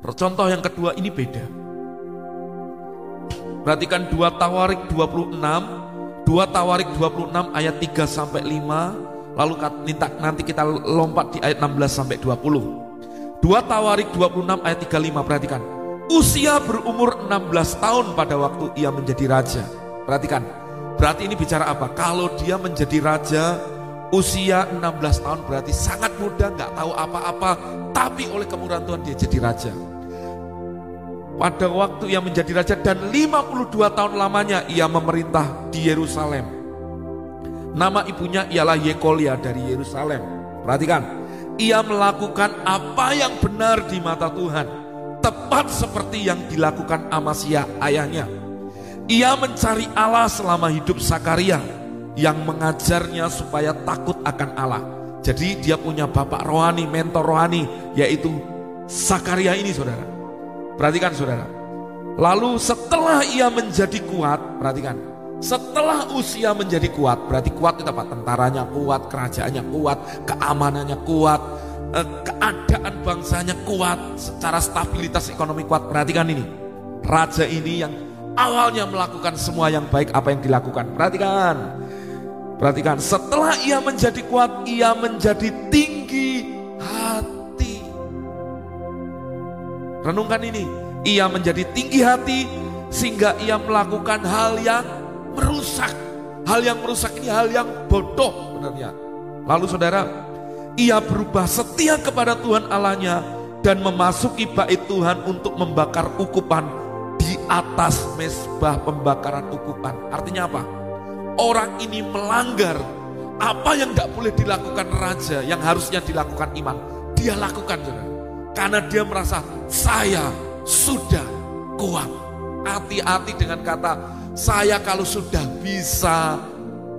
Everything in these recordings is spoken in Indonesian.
Contoh yang kedua ini beda. Perhatikan 2 Tawarik 26, 2 Tawarik 26 ayat 3 sampai 5, lalu nanti kita lompat di ayat 16 sampai 20. 2 Tawarik 26 ayat 35, perhatikan. Usia berumur 16 tahun pada waktu ia menjadi raja. Perhatikan, berarti ini bicara apa? Kalau dia menjadi raja, usia 16 tahun berarti sangat muda, nggak tahu apa-apa, tapi oleh kemurahan Tuhan dia jadi raja pada waktu ia menjadi raja dan 52 tahun lamanya ia memerintah di Yerusalem. Nama ibunya ialah Yekolia dari Yerusalem. Perhatikan, ia melakukan apa yang benar di mata Tuhan, tepat seperti yang dilakukan Amasya ayahnya. Ia mencari Allah selama hidup Sakaria yang mengajarnya supaya takut akan Allah. Jadi dia punya bapak rohani, mentor rohani, yaitu Sakaria ini saudara. Perhatikan saudara. Lalu setelah ia menjadi kuat, perhatikan. Setelah usia menjadi kuat, berarti kuat itu apa? Tentaranya kuat, kerajaannya kuat, keamanannya kuat, eh, keadaan bangsanya kuat, secara stabilitas ekonomi kuat. Perhatikan ini. Raja ini yang awalnya melakukan semua yang baik apa yang dilakukan. Perhatikan. Perhatikan, setelah ia menjadi kuat, ia menjadi tinggi Renungkan ini, ia menjadi tinggi hati sehingga ia melakukan hal yang merusak. Hal yang merusak ini hal yang bodoh benarnya. Lalu saudara, ia berubah setia kepada Tuhan Allahnya dan memasuki bait Tuhan untuk membakar ukupan di atas mesbah pembakaran ukupan. Artinya apa? Orang ini melanggar apa yang tidak boleh dilakukan raja yang harusnya dilakukan imam. Dia lakukan saudara. Karena dia merasa saya sudah kuat. Hati-hati dengan kata saya kalau sudah bisa,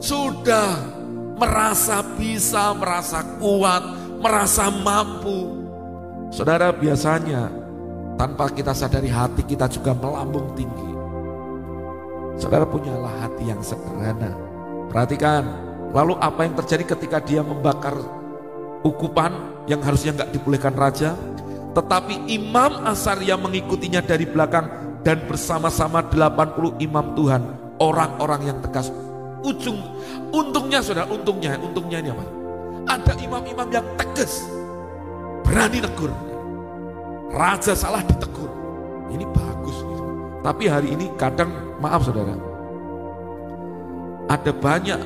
sudah merasa bisa, merasa kuat, merasa mampu. Saudara biasanya tanpa kita sadari hati kita juga melambung tinggi. Saudara punyalah hati yang sederhana. Perhatikan, lalu apa yang terjadi ketika dia membakar ukupan yang harusnya nggak dibolehkan raja? Tetapi Imam Asaria mengikutinya dari belakang dan bersama-sama 80 imam Tuhan, orang-orang yang tegas. Ujung untungnya Saudara, untungnya, untungnya ini apa? Ada imam-imam yang tegas. Berani negur. Raja salah ditegur. Ini gitu. Tapi hari ini kadang maaf Saudara. Ada banyak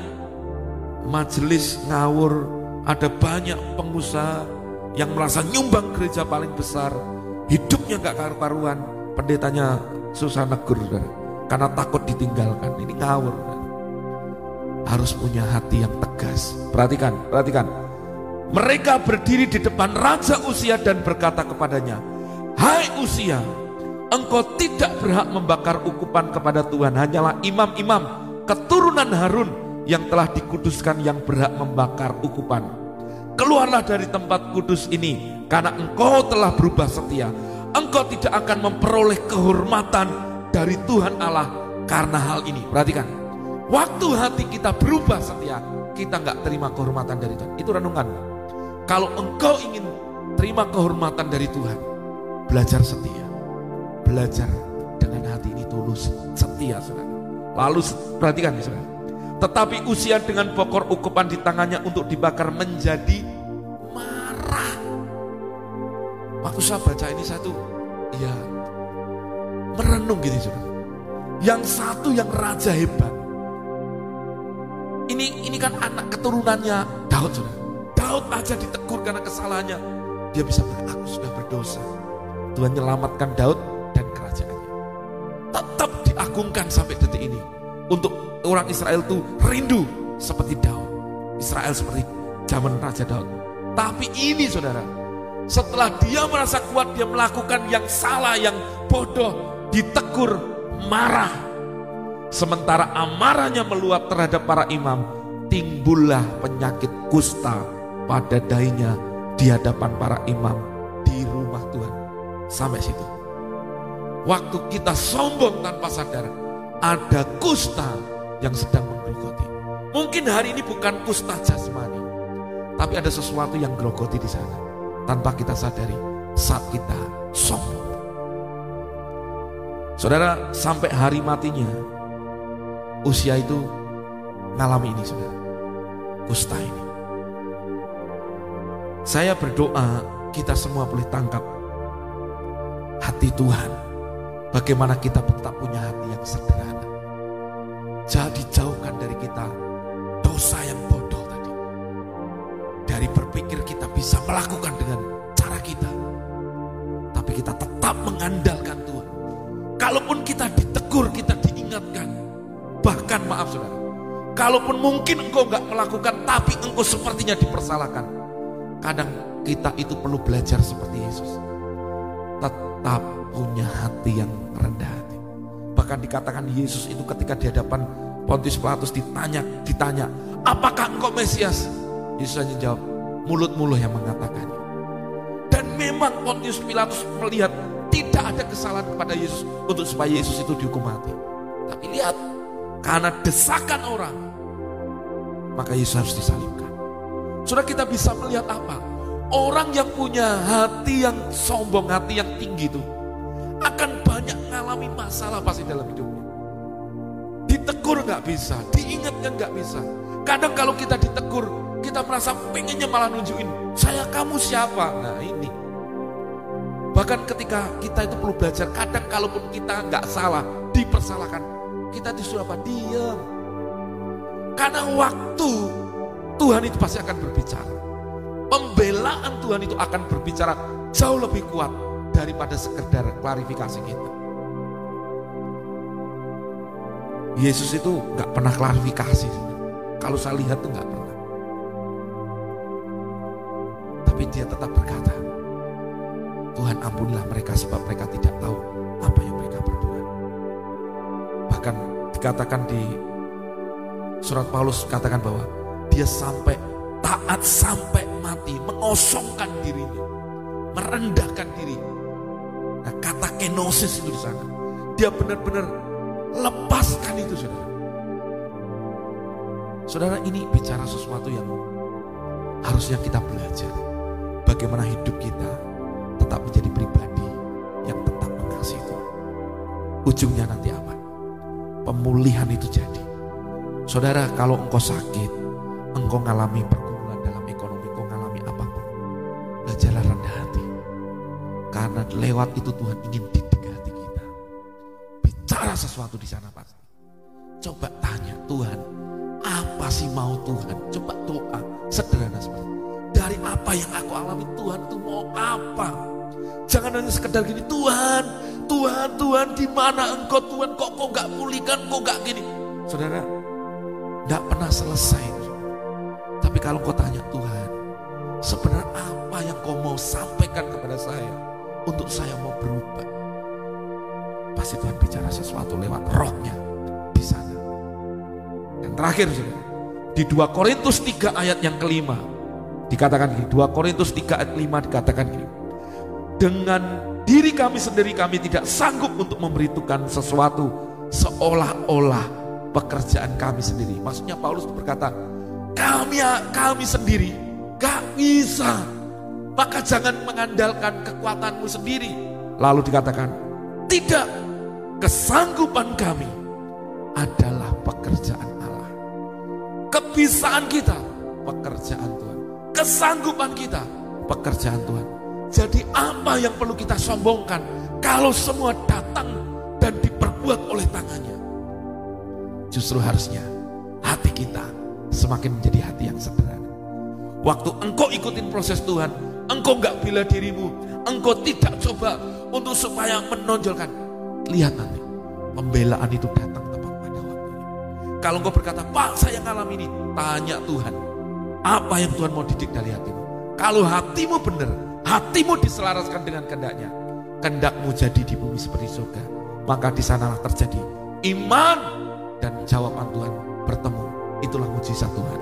majelis ngawur, ada banyak pengusaha yang merasa nyumbang gereja paling besar, hidupnya nggak karu-karuan, pendetanya susah negur, karena takut ditinggalkan. Ini ngawur. Harus punya hati yang tegas. Perhatikan, perhatikan. Mereka berdiri di depan Raja Usia dan berkata kepadanya, Hai Usia, engkau tidak berhak membakar ukupan kepada Tuhan, hanyalah imam-imam keturunan Harun yang telah dikuduskan yang berhak membakar ukupan. Keluarlah dari tempat kudus ini karena engkau telah berubah setia. Engkau tidak akan memperoleh kehormatan dari Tuhan Allah karena hal ini. Perhatikan waktu hati kita berubah setia kita nggak terima kehormatan dari Tuhan. Itu renungan. Kalau engkau ingin terima kehormatan dari Tuhan belajar setia belajar dengan hati ini tulus setia saudara lalu perhatikan ya saudara tetapi usia dengan pokor ukupan di tangannya untuk dibakar menjadi marah. Waktu saya baca ini satu, ya merenung gitu saudara. Yang satu yang raja hebat. Ini ini kan anak keturunannya Daud saudara. Daud aja ditegur karena kesalahannya. Dia bisa berkata, aku sudah berdosa. Tuhan menyelamatkan Daud. Tetap diagungkan sampai detik ini. Untuk orang Israel itu rindu seperti Daud. Israel seperti zaman Raja Daud. Tapi ini saudara, setelah dia merasa kuat, dia melakukan yang salah, yang bodoh, ditegur, marah. Sementara amarahnya meluap terhadap para imam, timbullah penyakit kusta pada dainya di hadapan para imam di rumah Tuhan. Sampai situ. Waktu kita sombong tanpa sadar, ada kusta yang sedang menggerogoti. Mungkin hari ini bukan kusta jasmani, tapi ada sesuatu yang gerogoti di sana. Tanpa kita sadari saat kita sombong. Saudara, sampai hari matinya, usia itu ngalami ini saudara. Kusta ini. Saya berdoa kita semua boleh tangkap hati Tuhan. Bagaimana kita tetap punya hati yang sederhana. Jadi jauhkan dari kita dosa yang bodoh tadi. Dari berpikir kita bisa melakukan dengan cara kita. Tapi kita tetap mengandalkan Tuhan. Kalaupun kita ditegur, kita diingatkan. Bahkan maaf saudara. Kalaupun mungkin engkau nggak melakukan, tapi engkau sepertinya dipersalahkan. Kadang kita itu perlu belajar seperti Yesus. Tetap punya hati yang rendah hati. Bahkan dikatakan Yesus itu ketika di hadapan Pontius Pilatus ditanya, ditanya, apakah engkau Mesias? Yesus hanya jawab, mulut-mulut yang mengatakannya. Dan memang Pontius Pilatus melihat tidak ada kesalahan kepada Yesus untuk supaya Yesus itu dihukum mati. Tapi lihat, karena desakan orang, maka Yesus harus disalibkan. Sudah kita bisa melihat apa? Orang yang punya hati yang sombong, hati yang tinggi itu akan banyak mengalami masalah pasti dalam hidupnya. Ditegur nggak bisa, diingatkan nggak bisa. Kadang kalau kita ditegur, kita merasa pengennya malah nunjukin, saya kamu siapa? Nah ini. Bahkan ketika kita itu perlu belajar, kadang kalaupun kita nggak salah, dipersalahkan, kita disuruh apa? Diam. Karena waktu Tuhan itu pasti akan berbicara. Pembelaan Tuhan itu akan berbicara jauh lebih kuat daripada sekedar klarifikasi kita. Yesus itu nggak pernah klarifikasi. Kalau saya lihat tuh nggak pernah. Tapi dia tetap berkata, Tuhan ampunilah mereka sebab mereka tidak tahu apa yang mereka berbuat. Bahkan dikatakan di surat Paulus katakan bahwa dia sampai taat sampai mati, mengosongkan dirinya, merendahkan diri. Nah, kata kenosis itu di sana. Dia benar-benar lepaskan itu saudara. Saudara ini bicara sesuatu yang harusnya kita belajar. Bagaimana hidup kita tetap menjadi pribadi yang tetap mengasihi Tuhan. Ujungnya nanti apa? Pemulihan itu jadi. Saudara kalau engkau sakit, engkau mengalami pergumulan Belajarlah rendah hati. Karena lewat itu Tuhan ingin didik hati kita. Bicara sesuatu di sana pasti. Coba tanya Tuhan, apa sih mau Tuhan? Coba doa sederhana seperti dari apa yang aku alami Tuhan itu mau apa? Jangan hanya sekedar gini Tuhan, Tuhan, Tuhan di mana engkau Tuhan kok kok gak pulihkan kok gak gini. Saudara, gak pernah selesai. Tapi kalau kau tanya Tuhan, apa yang kau mau sampaikan kepada saya untuk saya mau berubah? Pasti Tuhan bicara sesuatu lewat rohnya di sana. Dan terakhir di 2 Korintus 3 ayat yang kelima, dikatakan gini, 2 Korintus 3 ayat 5 dikatakan gini, dengan diri kami sendiri kami tidak sanggup untuk memberitakan sesuatu seolah-olah pekerjaan kami sendiri. Maksudnya Paulus berkata, kami kami sendiri gak bisa. Maka jangan mengandalkan kekuatanmu sendiri. Lalu dikatakan, tidak kesanggupan kami adalah pekerjaan Allah. Kebisaan kita, pekerjaan Tuhan. Kesanggupan kita, pekerjaan Tuhan. Jadi apa yang perlu kita sombongkan kalau semua datang dan diperbuat oleh tangannya? Justru harusnya hati kita semakin menjadi hati yang sederhana. Waktu engkau ikutin proses Tuhan, engkau gak bila dirimu, engkau tidak coba untuk supaya menonjolkan. Lihat nanti, pembelaan itu datang tepat pada waktunya. Kalau engkau berkata, Pak saya ngalami ini, tanya Tuhan, apa yang Tuhan mau didik dari hatimu? Kalau hatimu benar, hatimu diselaraskan dengan kehendaknya, kehendakmu jadi di bumi seperti surga, maka di sanalah terjadi iman dan jawaban Tuhan bertemu. Itulah mujizat Tuhan.